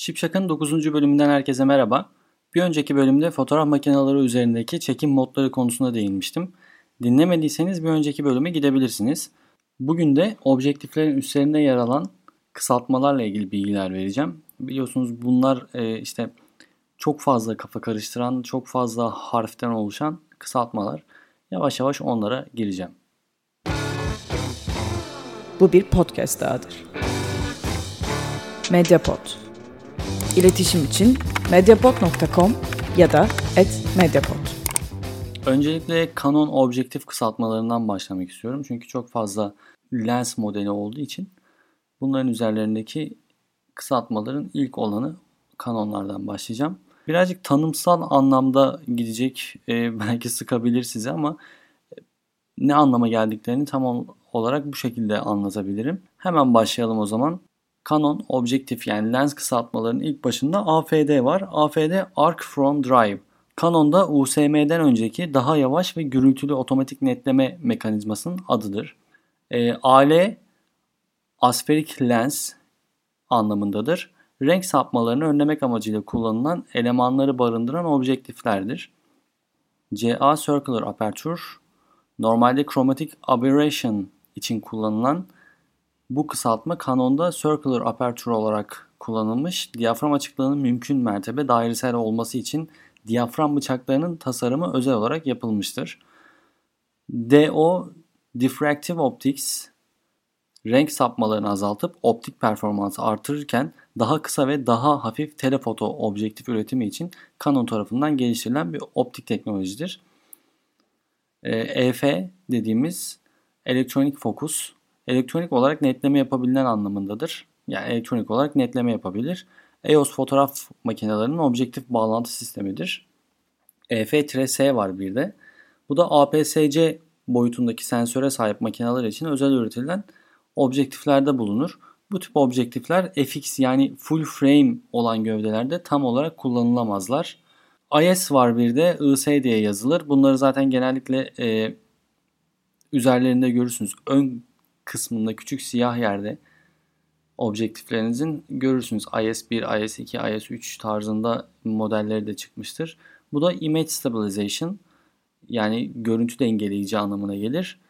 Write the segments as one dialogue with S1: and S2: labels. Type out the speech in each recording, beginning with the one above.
S1: Şipşak'ın 9. bölümünden herkese merhaba. Bir önceki bölümde fotoğraf makineleri üzerindeki çekim modları konusuna değinmiştim. Dinlemediyseniz bir önceki bölüme gidebilirsiniz. Bugün de objektiflerin üstlerinde yer alan kısaltmalarla ilgili bilgiler vereceğim. Biliyorsunuz bunlar e, işte çok fazla kafa karıştıran, çok fazla harften oluşan kısaltmalar. Yavaş yavaş onlara gireceğim.
S2: Bu bir podcast dahadır. Mediapod. İletişim için mediapod.com ya da @mediapod.
S1: Öncelikle Canon objektif kısaltmalarından başlamak istiyorum. Çünkü çok fazla lens modeli olduğu için bunların üzerlerindeki kısaltmaların ilk olanı Canon'lardan başlayacağım. Birazcık tanımsal anlamda gidecek e, belki sıkabilir size ama ne anlama geldiklerini tam olarak bu şekilde anlatabilirim. Hemen başlayalım o zaman. Canon objektif yani lens kısaltmalarının ilk başında AFD var. AFD Arc from Drive. Canon'da USM'den önceki daha yavaş ve gürültülü otomatik netleme mekanizmasının adıdır. E, AL asferik lens anlamındadır. Renk sapmalarını önlemek amacıyla kullanılan elemanları barındıran objektiflerdir. CA Circular Aperture normalde Chromatic Aberration için kullanılan bu kısaltma kanonda circular aperture olarak kullanılmış. Diyafram açıklığının mümkün mertebe dairesel olması için diyafram bıçaklarının tasarımı özel olarak yapılmıştır. DO Diffractive Optics renk sapmalarını azaltıp optik performansı artırırken daha kısa ve daha hafif telefoto objektif üretimi için Canon tarafından geliştirilen bir optik teknolojidir. EF e dediğimiz elektronik fokus elektronik olarak netleme yapabilen anlamındadır. Yani elektronik olarak netleme yapabilir. EOS fotoğraf makinelerinin objektif bağlantı sistemidir. EF-S var bir de. Bu da APS-C boyutundaki sensöre sahip makineler için özel üretilen objektiflerde bulunur. Bu tip objektifler FX yani full frame olan gövdelerde tam olarak kullanılamazlar. IS var bir de IS diye yazılır. Bunları zaten genellikle e, üzerlerinde görürsünüz. Ön kısmında küçük siyah yerde objektiflerinizin görürsünüz. IS1, IS2, IS3 tarzında modelleri de çıkmıştır. Bu da image stabilization yani görüntü dengeleyici anlamına gelir.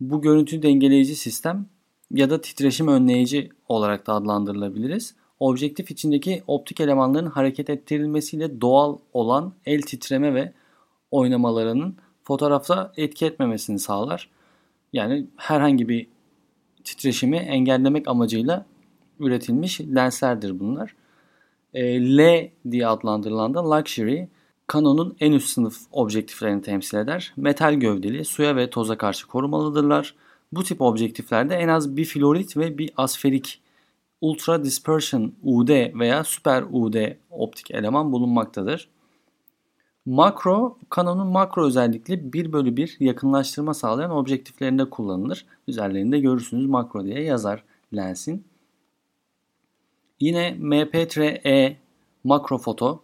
S1: Bu görüntü dengeleyici sistem ya da titreşim önleyici olarak da adlandırılabiliriz. Objektif içindeki optik elemanların hareket ettirilmesiyle doğal olan el titreme ve oynamalarının fotoğrafta etki etmemesini sağlar. Yani herhangi bir titreşimi engellemek amacıyla üretilmiş lenslerdir bunlar. E, L diye adlandırılan da Luxury, Canon'un en üst sınıf objektiflerini temsil eder. Metal gövdeli, suya ve toza karşı korumalıdırlar. Bu tip objektiflerde en az bir florit ve bir asferik Ultra Dispersion UD veya Super UD optik eleman bulunmaktadır. Makro, Canon'un makro özellikli 1 bölü 1 yakınlaştırma sağlayan objektiflerinde kullanılır. Üzerlerinde görürsünüz makro diye yazar lensin. Yine MP3E makro foto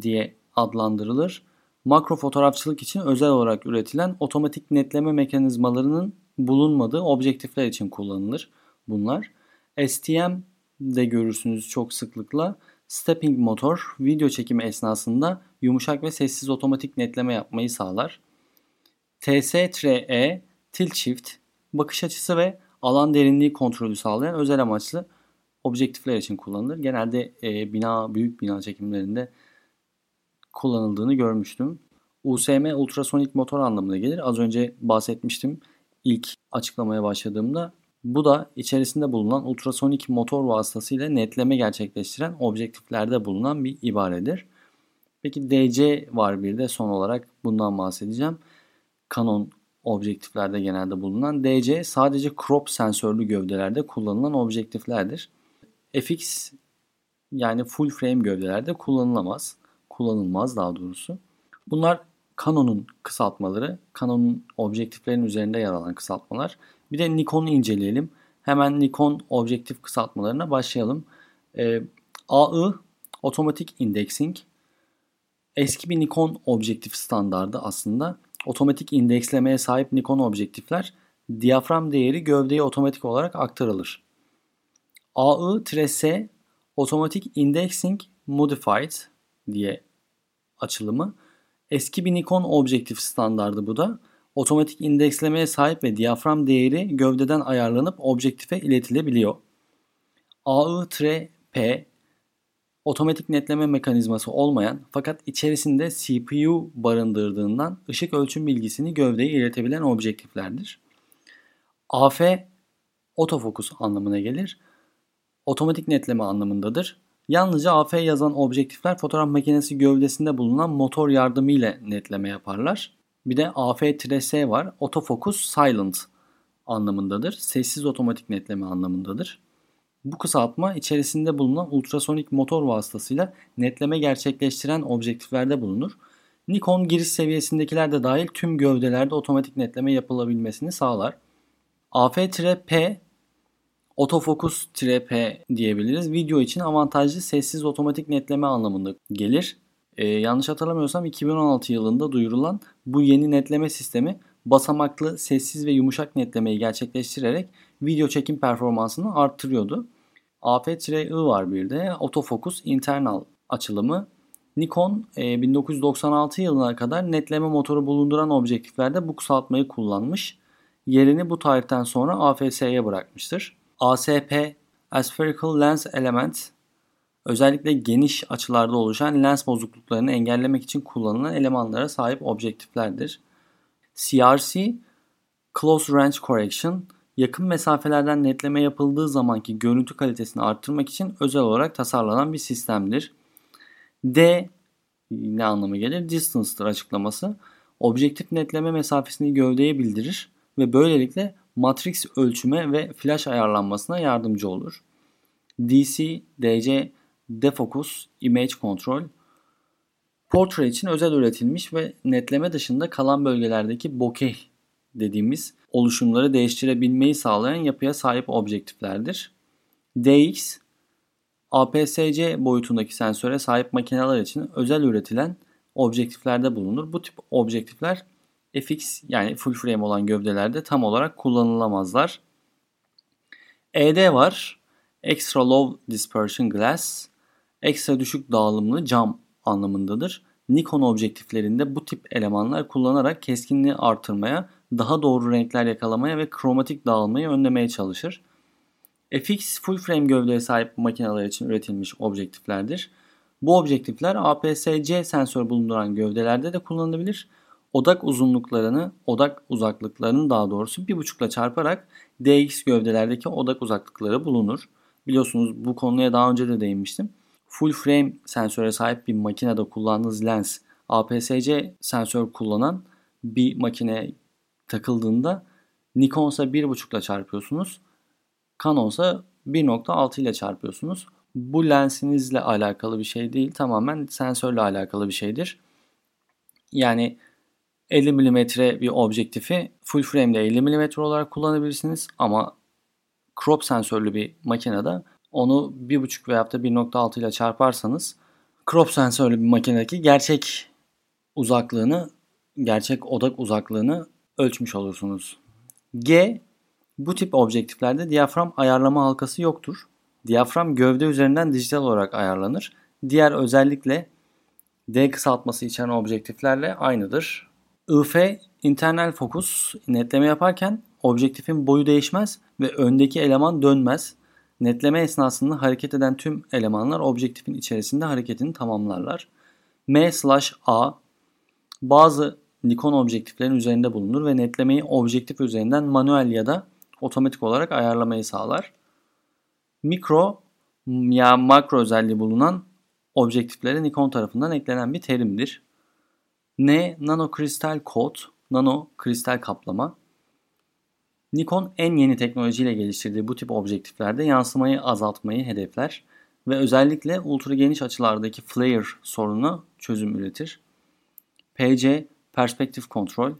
S1: diye adlandırılır. Makro fotoğrafçılık için özel olarak üretilen otomatik netleme mekanizmalarının bulunmadığı objektifler için kullanılır bunlar. STM de görürsünüz çok sıklıkla. Stepping motor video çekimi esnasında yumuşak ve sessiz otomatik netleme yapmayı sağlar. TS-E tilt shift bakış açısı ve alan derinliği kontrolü sağlayan özel amaçlı objektifler için kullanılır. Genelde e, bina büyük bina çekimlerinde kullanıldığını görmüştüm. USM ultrasonik motor anlamına gelir. Az önce bahsetmiştim ilk açıklamaya başladığımda. Bu da içerisinde bulunan ultrasonik motor vasıtasıyla netleme gerçekleştiren objektiflerde bulunan bir ibaredir. Peki DC var bir de son olarak bundan bahsedeceğim. Canon objektiflerde genelde bulunan DC sadece crop sensörlü gövdelerde kullanılan objektiflerdir. FX yani full frame gövdelerde kullanılamaz. Kullanılmaz daha doğrusu. Bunlar Canon'un kısaltmaları. Canon'un objektiflerin üzerinde yer alan kısaltmalar. Bir de Nikon'u inceleyelim. Hemen Nikon objektif kısaltmalarına başlayalım. Ee, AI Automatic Indexing eski bir Nikon objektif standardı aslında. Otomatik indekslemeye sahip Nikon objektifler diyafram değeri gövdeye otomatik olarak aktarılır. AI-S Automatic Indexing Modified diye açılımı. Eski bir Nikon objektif standardı bu da. Otomatik indekslemeye sahip ve diyafram değeri gövdeden ayarlanıp objektife iletilebiliyor. AI-P otomatik netleme mekanizması olmayan fakat içerisinde CPU barındırdığından ışık ölçüm bilgisini gövdeye iletebilen objektiflerdir. AF otofokus anlamına gelir. Otomatik netleme anlamındadır. Yalnızca AF yazan objektifler fotoğraf makinesi gövdesinde bulunan motor yardımıyla netleme yaparlar. Bir de AF-S var. Autofocus Silent anlamındadır. Sessiz otomatik netleme anlamındadır. Bu kısaltma içerisinde bulunan ultrasonik motor vasıtasıyla netleme gerçekleştiren objektiflerde bulunur. Nikon giriş seviyesindekiler de dahil tüm gövdelerde otomatik netleme yapılabilmesini sağlar. AF-P Autofocus-P diyebiliriz. Video için avantajlı sessiz otomatik netleme anlamında gelir. Ee, yanlış hatırlamıyorsam 2016 yılında duyurulan bu yeni netleme sistemi basamaklı, sessiz ve yumuşak netlemeyi gerçekleştirerek video çekim performansını arttırıyordu. AF-I var bir de Autofocus Internal açılımı. Nikon 1996 e, yılına kadar netleme motoru bulunduran objektiflerde bu kısaltmayı kullanmış. Yerini bu tarihten sonra AFS'ye bırakmıştır. ASP Aspherical Lens Element özellikle geniş açılarda oluşan lens bozukluklarını engellemek için kullanılan elemanlara sahip objektiflerdir. CRC Close Range Correction yakın mesafelerden netleme yapıldığı zamanki görüntü kalitesini arttırmak için özel olarak tasarlanan bir sistemdir. D ne anlamı gelir? Distance'dır açıklaması. Objektif netleme mesafesini gövdeye bildirir ve böylelikle matrix ölçüme ve flash ayarlanmasına yardımcı olur. DC, DC, Defocus, Image Control Portrait için özel üretilmiş ve netleme dışında kalan bölgelerdeki bokeh dediğimiz oluşumları değiştirebilmeyi sağlayan yapıya sahip objektiflerdir. DX, APS-C boyutundaki sensöre sahip makineler için özel üretilen objektiflerde bulunur. Bu tip objektifler FX yani full frame olan gövdelerde tam olarak kullanılamazlar. ED var. Extra Low Dispersion Glass. Ekstra düşük dağılımlı cam anlamındadır. Nikon objektiflerinde bu tip elemanlar kullanarak keskinliği artırmaya, daha doğru renkler yakalamaya ve kromatik dağılmayı önlemeye çalışır. FX full frame gövdeye sahip makineler için üretilmiş objektiflerdir. Bu objektifler APS-C sensör bulunduran gövdelerde de kullanılabilir odak uzunluklarını, odak uzaklıklarını daha doğrusu 1.5 ile çarparak DX gövdelerdeki odak uzaklıkları bulunur. Biliyorsunuz bu konuya daha önce de değinmiştim. Full frame sensöre sahip bir makinede kullandığınız lens APS-C sensör kullanan bir makine takıldığında Nikon'sa 1.5 ile çarpıyorsunuz. Canon'sa 1.6 ile çarpıyorsunuz. Bu lensinizle alakalı bir şey değil. Tamamen sensörle alakalı bir şeydir. Yani 50 mm bir objektifi full frame'de 50 mm olarak kullanabilirsiniz ama crop sensörlü bir makinede onu 1.5 veya da 1.6 ile çarparsanız crop sensörlü bir makinedeki gerçek uzaklığını, gerçek odak uzaklığını ölçmüş olursunuz. G bu tip objektiflerde diyafram ayarlama halkası yoktur. Diyafram gövde üzerinden dijital olarak ayarlanır. Diğer özellikle D kısaltması içeren objektiflerle aynıdır. IF internal fokus netleme yaparken objektifin boyu değişmez ve öndeki eleman dönmez. Netleme esnasında hareket eden tüm elemanlar objektifin içerisinde hareketini tamamlarlar. M/A bazı Nikon objektiflerin üzerinde bulunur ve netlemeyi objektif üzerinden manuel ya da otomatik olarak ayarlamayı sağlar. Mikro ya makro özelliği bulunan objektiflere Nikon tarafından eklenen bir terimdir. N nanokristal coat, nano kristal kaplama. Nikon en yeni teknolojiyle geliştirdiği bu tip objektiflerde yansımayı azaltmayı hedefler ve özellikle ultra geniş açılardaki flare sorunu çözüm üretir. PC perspektif kontrol,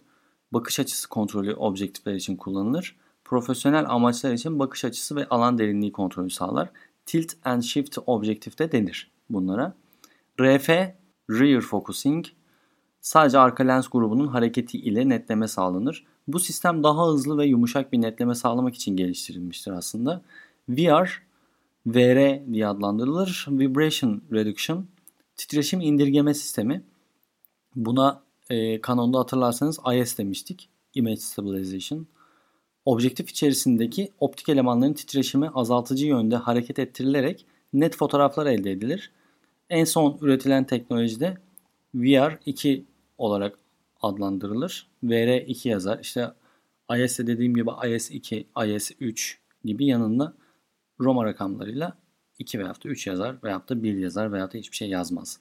S1: bakış açısı kontrolü objektifler için kullanılır. Profesyonel amaçlar için bakış açısı ve alan derinliği kontrolü sağlar. Tilt and shift objektif de denir bunlara. RF rear focusing Sadece arka lens grubunun hareketi ile netleme sağlanır. Bu sistem daha hızlı ve yumuşak bir netleme sağlamak için geliştirilmiştir aslında. VR, VR diye adlandırılır. Vibration Reduction titreşim indirgeme sistemi. Buna e, Canon'da hatırlarsanız IS demiştik. Image Stabilization. Objektif içerisindeki optik elemanların titreşimi azaltıcı yönde hareket ettirilerek net fotoğraflar elde edilir. En son üretilen teknolojide VR2 olarak adlandırılır. VR2 yazar. İşte IS'de dediğim gibi IS2, IS3 gibi yanında Roma rakamlarıyla 2 veya da 3 yazar veya da 1 yazar veya da hiçbir şey yazmaz.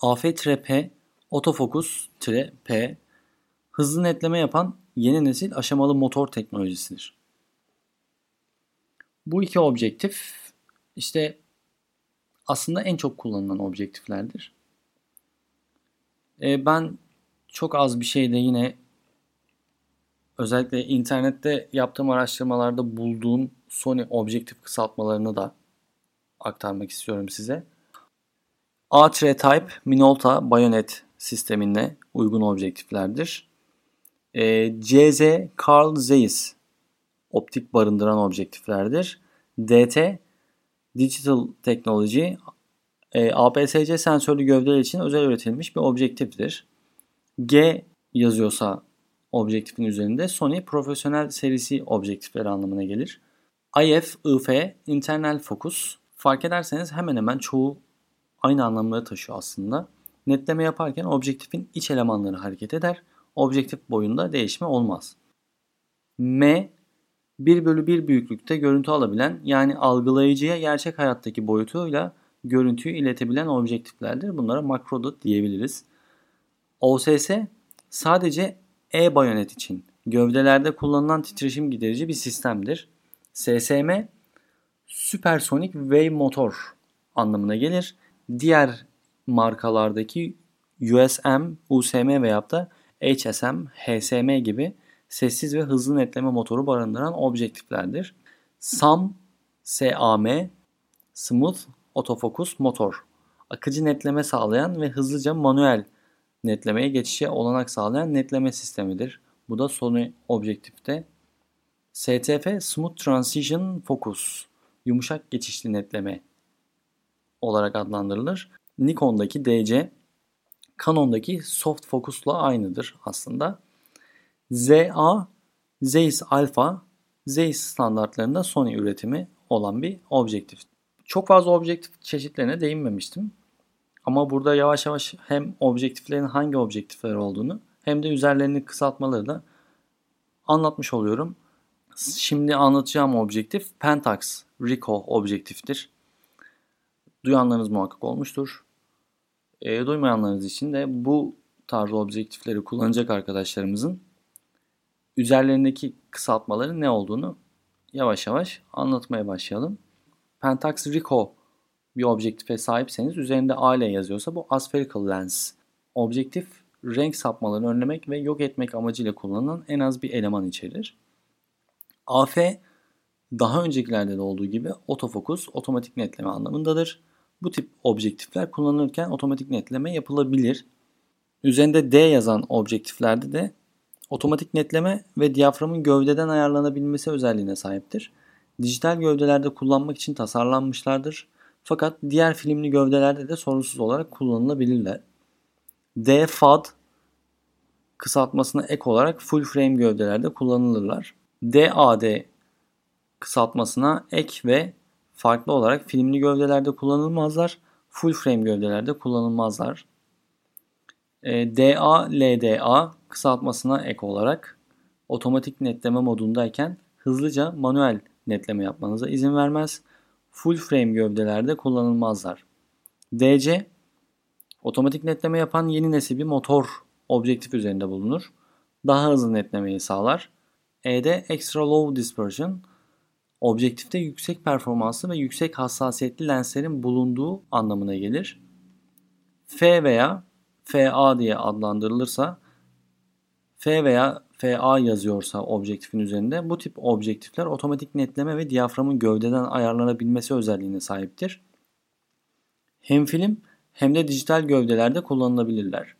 S1: AF-P Otofokus-P hızlı netleme yapan yeni nesil aşamalı motor teknolojisidir. Bu iki objektif işte aslında en çok kullanılan objektiflerdir. E, ben çok az bir şeyde yine özellikle internette yaptığım araştırmalarda bulduğum Sony objektif kısaltmalarını da aktarmak istiyorum size. A3 Type Minolta Bayonet sistemine uygun objektiflerdir. E, CZ Carl Zeiss optik barındıran objektiflerdir. DT Digital Technology e, APS-C sensörlü gövdeler için özel üretilmiş bir objektiftir. G yazıyorsa objektifin üzerinde Sony profesyonel serisi objektifleri anlamına gelir. IF, IF, internal focus fark ederseniz hemen hemen çoğu aynı anlamları taşıyor aslında. Netleme yaparken objektifin iç elemanları hareket eder. Objektif boyunda değişme olmaz. M 1 bölü 1 büyüklükte görüntü alabilen yani algılayıcıya gerçek hayattaki boyutuyla görüntüyü iletebilen objektiflerdir. Bunlara makro dot diyebiliriz. OSS sadece e-bayonet için gövdelerde kullanılan titreşim giderici bir sistemdir. SSM süpersonik wave motor anlamına gelir. Diğer markalardaki USM, USM veya da HSM, HSM gibi sessiz ve hızlı netleme motoru barındıran objektiflerdir. SAM, SAM, Smooth Autofocus Motor, akıcı netleme sağlayan ve hızlıca manuel netlemeye geçişe olanak sağlayan netleme sistemidir. Bu da Sony objektifte. STF Smooth Transition Focus, yumuşak geçişli netleme olarak adlandırılır. Nikon'daki DC, Canon'daki Soft Focus'la aynıdır aslında. ZA, Zeiss Alpha, Zeiss standartlarında Sony üretimi olan bir objektif. Çok fazla objektif çeşitlerine değinmemiştim. Ama burada yavaş yavaş hem objektiflerin hangi objektifler olduğunu hem de üzerlerini kısaltmaları da anlatmış oluyorum. Şimdi anlatacağım objektif Pentax Ricoh objektiftir. Duyanlarınız muhakkak olmuştur. E, duymayanlarınız için de bu tarz objektifleri kullanacak arkadaşlarımızın üzerlerindeki kısaltmaların ne olduğunu yavaş yavaş anlatmaya başlayalım. Pentax Ricoh bir objektife sahipseniz üzerinde A ile yazıyorsa bu aspherical lens. Objektif renk sapmalarını önlemek ve yok etmek amacıyla kullanılan en az bir eleman içerir. AF daha öncekilerde de olduğu gibi otofokus, otomatik netleme anlamındadır. Bu tip objektifler kullanılırken otomatik netleme yapılabilir. Üzerinde D yazan objektiflerde de otomatik netleme ve diyaframın gövdeden ayarlanabilmesi özelliğine sahiptir. Dijital gövdelerde kullanmak için tasarlanmışlardır. Fakat diğer filmli gövdelerde de sorunsuz olarak kullanılabilirler. DFAD kısaltmasına ek olarak full frame gövdelerde kullanılırlar. DAD kısaltmasına ek ve farklı olarak filmli gövdelerde kullanılmazlar. Full frame gövdelerde kullanılmazlar. E, DA, LDA kısaltmasına ek olarak otomatik netleme modundayken hızlıca manuel netleme yapmanıza izin vermez. Full frame gövdelerde kullanılmazlar. DC otomatik netleme yapan yeni nesil bir motor objektif üzerinde bulunur. Daha hızlı netlemeyi sağlar. ED Extra Low Dispersion objektifte yüksek performanslı ve yüksek hassasiyetli lenslerin bulunduğu anlamına gelir. F veya FA diye adlandırılırsa F veya FA yazıyorsa objektifin üzerinde bu tip objektifler otomatik netleme ve diyaframın gövdeden ayarlanabilmesi özelliğine sahiptir. Hem film hem de dijital gövdelerde kullanılabilirler.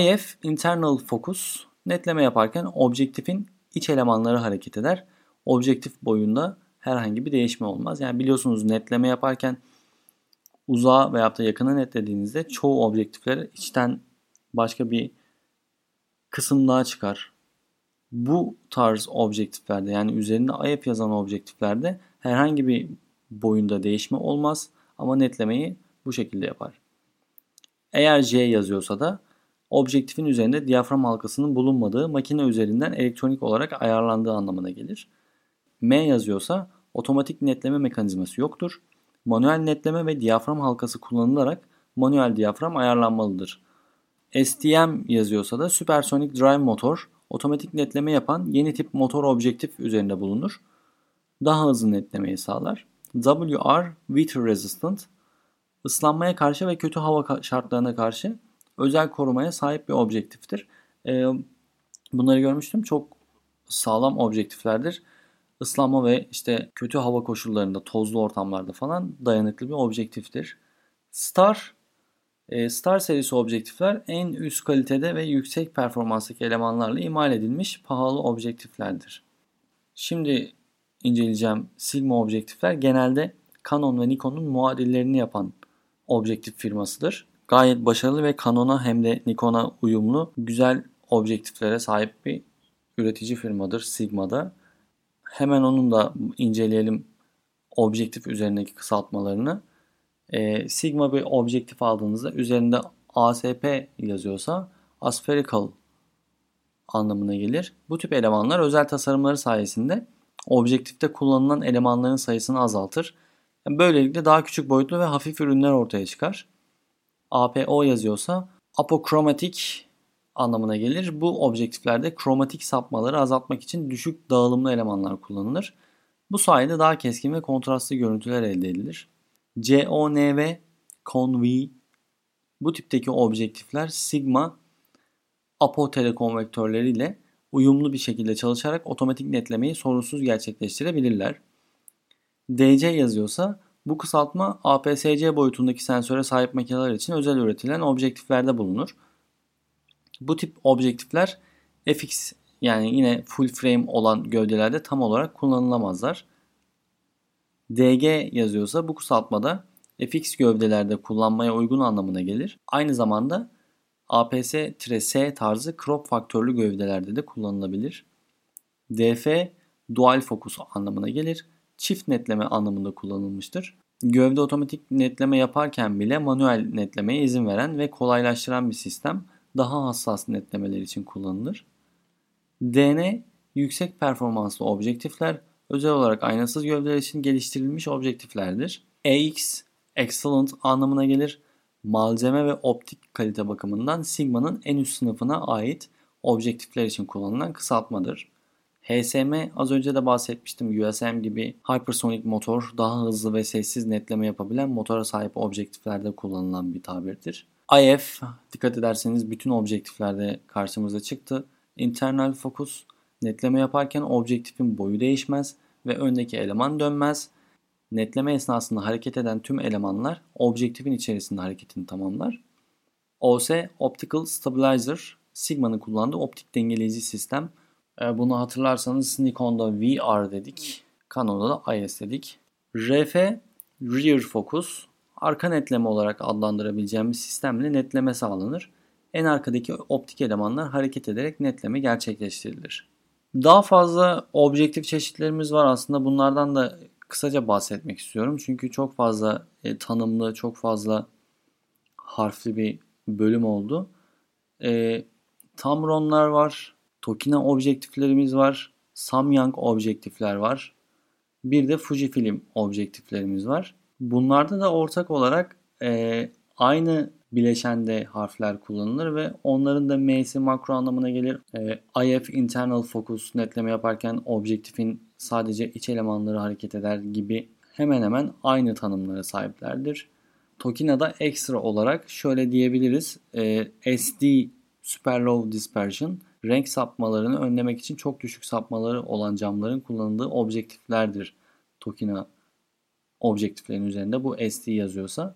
S1: IF Internal Focus netleme yaparken objektifin iç elemanları hareket eder. Objektif boyunda herhangi bir değişme olmaz. Yani biliyorsunuz netleme yaparken uzağa veya da yakına netlediğinizde çoğu objektifler içten başka bir kısım daha çıkar. Bu tarz objektiflerde yani üzerinde IF yazan objektiflerde herhangi bir boyunda değişme olmaz ama netlemeyi bu şekilde yapar. Eğer J yazıyorsa da objektifin üzerinde diyafram halkasının bulunmadığı makine üzerinden elektronik olarak ayarlandığı anlamına gelir. M yazıyorsa otomatik netleme mekanizması yoktur. Manuel netleme ve diyafram halkası kullanılarak manuel diyafram ayarlanmalıdır. STM yazıyorsa da Supersonic Drive Motor otomatik netleme yapan yeni tip motor objektif üzerinde bulunur. Daha hızlı netlemeyi sağlar. WR Weather Resistant ıslanmaya karşı ve kötü hava şartlarına karşı özel korumaya sahip bir objektiftir. Ee, bunları görmüştüm. Çok sağlam objektiflerdir. Islanma ve işte kötü hava koşullarında, tozlu ortamlarda falan dayanıklı bir objektiftir. Star e, Star serisi objektifler en üst kalitede ve yüksek performanstaki elemanlarla imal edilmiş pahalı objektiflerdir. Şimdi inceleyeceğim Sigma objektifler genelde Canon ve Nikon'un muadillerini yapan objektif firmasıdır. Gayet başarılı ve Canon'a hem de Nikon'a uyumlu güzel objektiflere sahip bir üretici firmadır Sigma'da. Hemen onun da inceleyelim objektif üzerindeki kısaltmalarını. E, Sigma bir objektif aldığınızda üzerinde ASP yazıyorsa aspherical anlamına gelir. Bu tip elemanlar özel tasarımları sayesinde objektifte kullanılan elemanların sayısını azaltır. Böylelikle daha küçük boyutlu ve hafif ürünler ortaya çıkar. APO yazıyorsa apokromatik anlamına gelir. Bu objektiflerde kromatik sapmaları azaltmak için düşük dağılımlı elemanlar kullanılır. Bu sayede daha keskin ve kontrastlı görüntüler elde edilir. CONV, CONV bu tipteki objektifler sigma apo telekonvektörleriyle uyumlu bir şekilde çalışarak otomatik netlemeyi sorunsuz gerçekleştirebilirler. DC yazıyorsa bu kısaltma APS-C boyutundaki sensöre sahip makineler için özel üretilen objektiflerde bulunur. Bu tip objektifler FX yani yine full frame olan gövdelerde tam olarak kullanılamazlar. DG yazıyorsa bu kısaltmada FX gövdelerde kullanmaya uygun anlamına gelir. Aynı zamanda APS-S tarzı crop faktörlü gövdelerde de kullanılabilir. DF dual focus anlamına gelir. Çift netleme anlamında kullanılmıştır. Gövde otomatik netleme yaparken bile manuel netlemeye izin veren ve kolaylaştıran bir sistem daha hassas netlemeler için kullanılır. DN yüksek performanslı objektifler özel olarak aynasız gövdeler için geliştirilmiş objektiflerdir. EX excellent anlamına gelir. Malzeme ve optik kalite bakımından Sigma'nın en üst sınıfına ait objektifler için kullanılan kısaltmadır. HSM az önce de bahsetmiştim. USM gibi hypersonic motor daha hızlı ve sessiz netleme yapabilen motora sahip objektiflerde kullanılan bir tabirdir. IF dikkat ederseniz bütün objektiflerde karşımıza çıktı. Internal focus netleme yaparken objektifin boyu değişmez ve öndeki eleman dönmez. Netleme esnasında hareket eden tüm elemanlar objektifin içerisinde hareketini tamamlar. OS Optical Stabilizer Sigma'nın kullandığı optik dengeleyici sistem. Ee, bunu hatırlarsanız Nikon'da VR dedik. Canon'da da IS dedik. RF Rear Focus arka netleme olarak adlandırabileceğimiz sistemle netleme sağlanır. En arkadaki optik elemanlar hareket ederek netleme gerçekleştirilir. Daha fazla objektif çeşitlerimiz var aslında bunlardan da kısaca bahsetmek istiyorum. Çünkü çok fazla e, tanımlı, çok fazla harfli bir bölüm oldu. E, Tamronlar var, Tokina objektiflerimiz var, Samyang objektifler var. Bir de Fujifilm objektiflerimiz var. Bunlarda da ortak olarak e, aynı bileşende harfler kullanılır ve onların da M'si makro anlamına gelir. E, IF internal focus netleme yaparken objektifin sadece iç elemanları hareket eder gibi hemen hemen aynı tanımlara sahiplerdir. Tokina'da ekstra olarak şöyle diyebiliriz. E, SD Super Low Dispersion renk sapmalarını önlemek için çok düşük sapmaları olan camların kullanıldığı objektiflerdir. Tokina objektiflerin üzerinde bu SD yazıyorsa.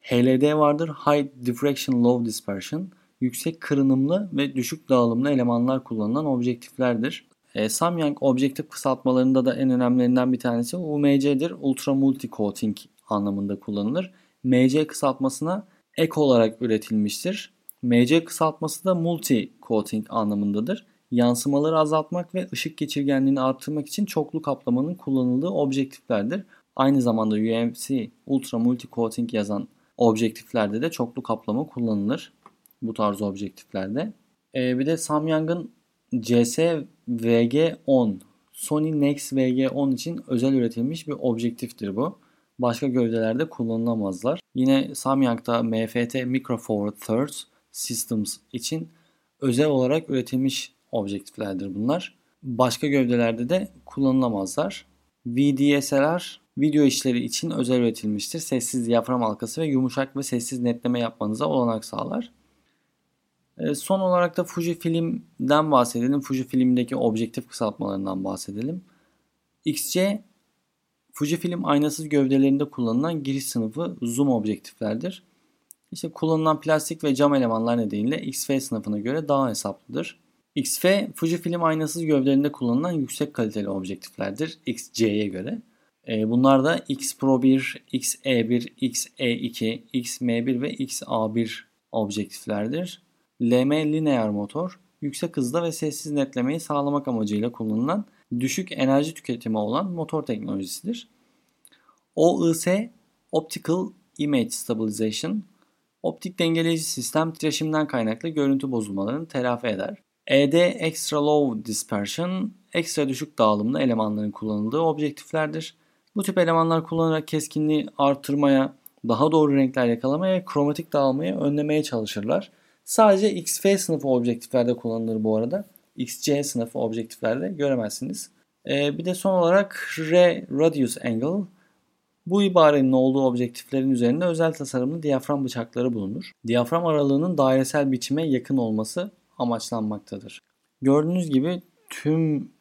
S1: HLD vardır. High Diffraction Low Dispersion. Yüksek kırınımlı ve düşük dağılımlı elemanlar kullanılan objektiflerdir. E, Samyang objektif kısaltmalarında da en önemlilerinden bir tanesi UMC'dir. Ultra Multi Coating anlamında kullanılır. MC kısaltmasına ek olarak üretilmiştir. MC kısaltması da multi coating anlamındadır. Yansımaları azaltmak ve ışık geçirgenliğini arttırmak için çoklu kaplamanın kullanıldığı objektiflerdir. Aynı zamanda UMC Ultra Multi Coating yazan objektiflerde de çoklu kaplama kullanılır. Bu tarz objektiflerde. Ee, bir de Samyang'ın CS VG10 Sony Nex VG10 için özel üretilmiş bir objektiftir bu. Başka gövdelerde kullanılamazlar. Yine Samyang'da MFT Micro Forward Thirds Systems için özel olarak üretilmiş objektiflerdir bunlar. Başka gövdelerde de kullanılamazlar. VDSLR video işleri için özel üretilmiştir. Sessiz diyafram halkası ve yumuşak ve sessiz netleme yapmanıza olanak sağlar. E, son olarak da Fujifilm'den bahsedelim. Fujifilm'deki objektif kısaltmalarından bahsedelim. XC Fujifilm aynasız gövdelerinde kullanılan giriş sınıfı zoom objektiflerdir. İşte kullanılan plastik ve cam elemanlar nedeniyle XF sınıfına göre daha hesaplıdır. XF Fujifilm aynasız gövdelerinde kullanılan yüksek kaliteli objektiflerdir XC'ye göre. E, bunlar da X Pro 1, XE1, XE2, XM1 ve XA1 objektiflerdir. LM lineer motor yüksek hızda ve sessiz netlemeyi sağlamak amacıyla kullanılan düşük enerji tüketimi olan motor teknolojisidir. OIS Optical Image Stabilization optik dengeleyici sistem titreşimden kaynaklı görüntü bozulmalarını telafi eder. ED Extra Low Dispersion ekstra düşük dağılımlı elemanların kullanıldığı objektiflerdir. Bu tip elemanlar kullanarak keskinliği artırmaya, daha doğru renkler yakalamaya kromatik dağılmayı önlemeye çalışırlar. Sadece XF sınıfı objektiflerde kullanılır bu arada. XC sınıfı objektiflerde göremezsiniz. Ee, bir de son olarak R Radius Angle. Bu ibarenin olduğu objektiflerin üzerinde özel tasarımlı diyafram bıçakları bulunur. Diyafram aralığının dairesel biçime yakın olması amaçlanmaktadır. Gördüğünüz gibi tüm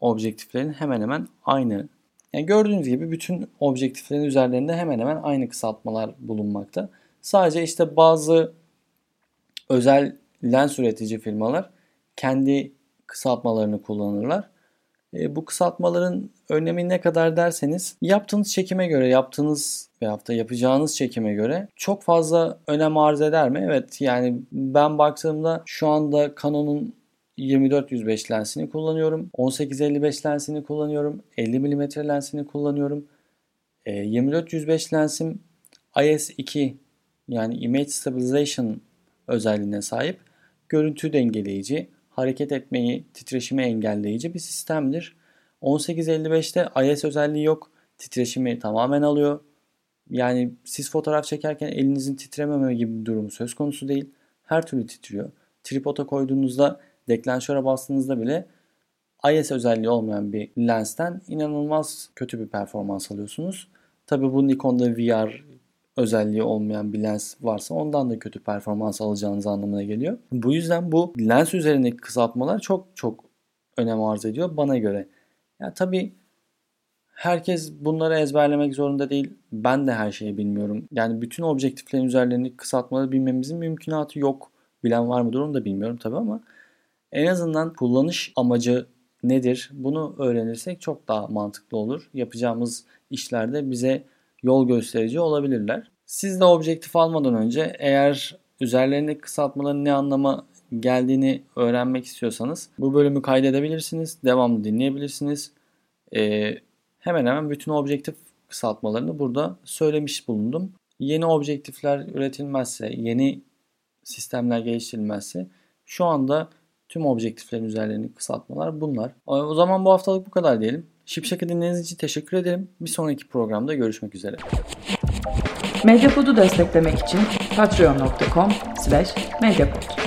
S1: objektiflerin hemen hemen aynı. Yani gördüğünüz gibi bütün objektiflerin üzerlerinde hemen hemen aynı kısaltmalar bulunmakta. Sadece işte bazı özel lens üretici firmalar kendi kısaltmalarını kullanırlar. E, bu kısaltmaların önemi ne kadar derseniz yaptığınız çekime göre, yaptığınız veyahut da yapacağınız çekime göre çok fazla önem arz eder mi? Evet yani ben baktığımda şu anda Canon'un 24-105 lensini kullanıyorum. 18-55 lensini kullanıyorum. 50 mm lensini kullanıyorum. E, 24-105 lensim IS2 yani Image Stabilization özelliğine sahip görüntü dengeleyici, hareket etmeyi, titreşimi engelleyici bir sistemdir. 1855'te IS özelliği yok. Titreşimi tamamen alıyor. Yani siz fotoğraf çekerken elinizin titrememe gibi bir durumu söz konusu değil. Her türlü titriyor. Tripoda koyduğunuzda, deklanşöre bastığınızda bile IS özelliği olmayan bir lensten inanılmaz kötü bir performans alıyorsunuz. Tabi bu Nikon'da VR özelliği olmayan bir lens varsa ondan da kötü performans alacağınız anlamına geliyor. Bu yüzden bu lens üzerindeki kısaltmalar çok çok önem arz ediyor bana göre. Ya tabii herkes bunları ezberlemek zorunda değil. Ben de her şeyi bilmiyorum. Yani bütün objektiflerin üzerlerindeki kısaltmaları bilmemizin mümkünatı yok. Bilen var mıdır onu da bilmiyorum tabii ama en azından kullanış amacı nedir bunu öğrenirsek çok daha mantıklı olur. Yapacağımız işlerde bize yol gösterici olabilirler. Siz de objektif almadan önce eğer üzerlerindeki kısaltmaların ne anlama geldiğini öğrenmek istiyorsanız bu bölümü kaydedebilirsiniz. Devamlı dinleyebilirsiniz. Ee, hemen hemen bütün objektif kısaltmalarını burada söylemiş bulundum. Yeni objektifler üretilmezse, yeni sistemler geliştirilmezse şu anda tüm objektiflerin üzerlerindeki kısaltmalar bunlar. O zaman bu haftalık bu kadar diyelim. Şipşak'ı dinlediğiniz için teşekkür ederim. Bir sonraki programda görüşmek üzere.
S2: Medyapod'u desteklemek için patreon.com slash medyapod.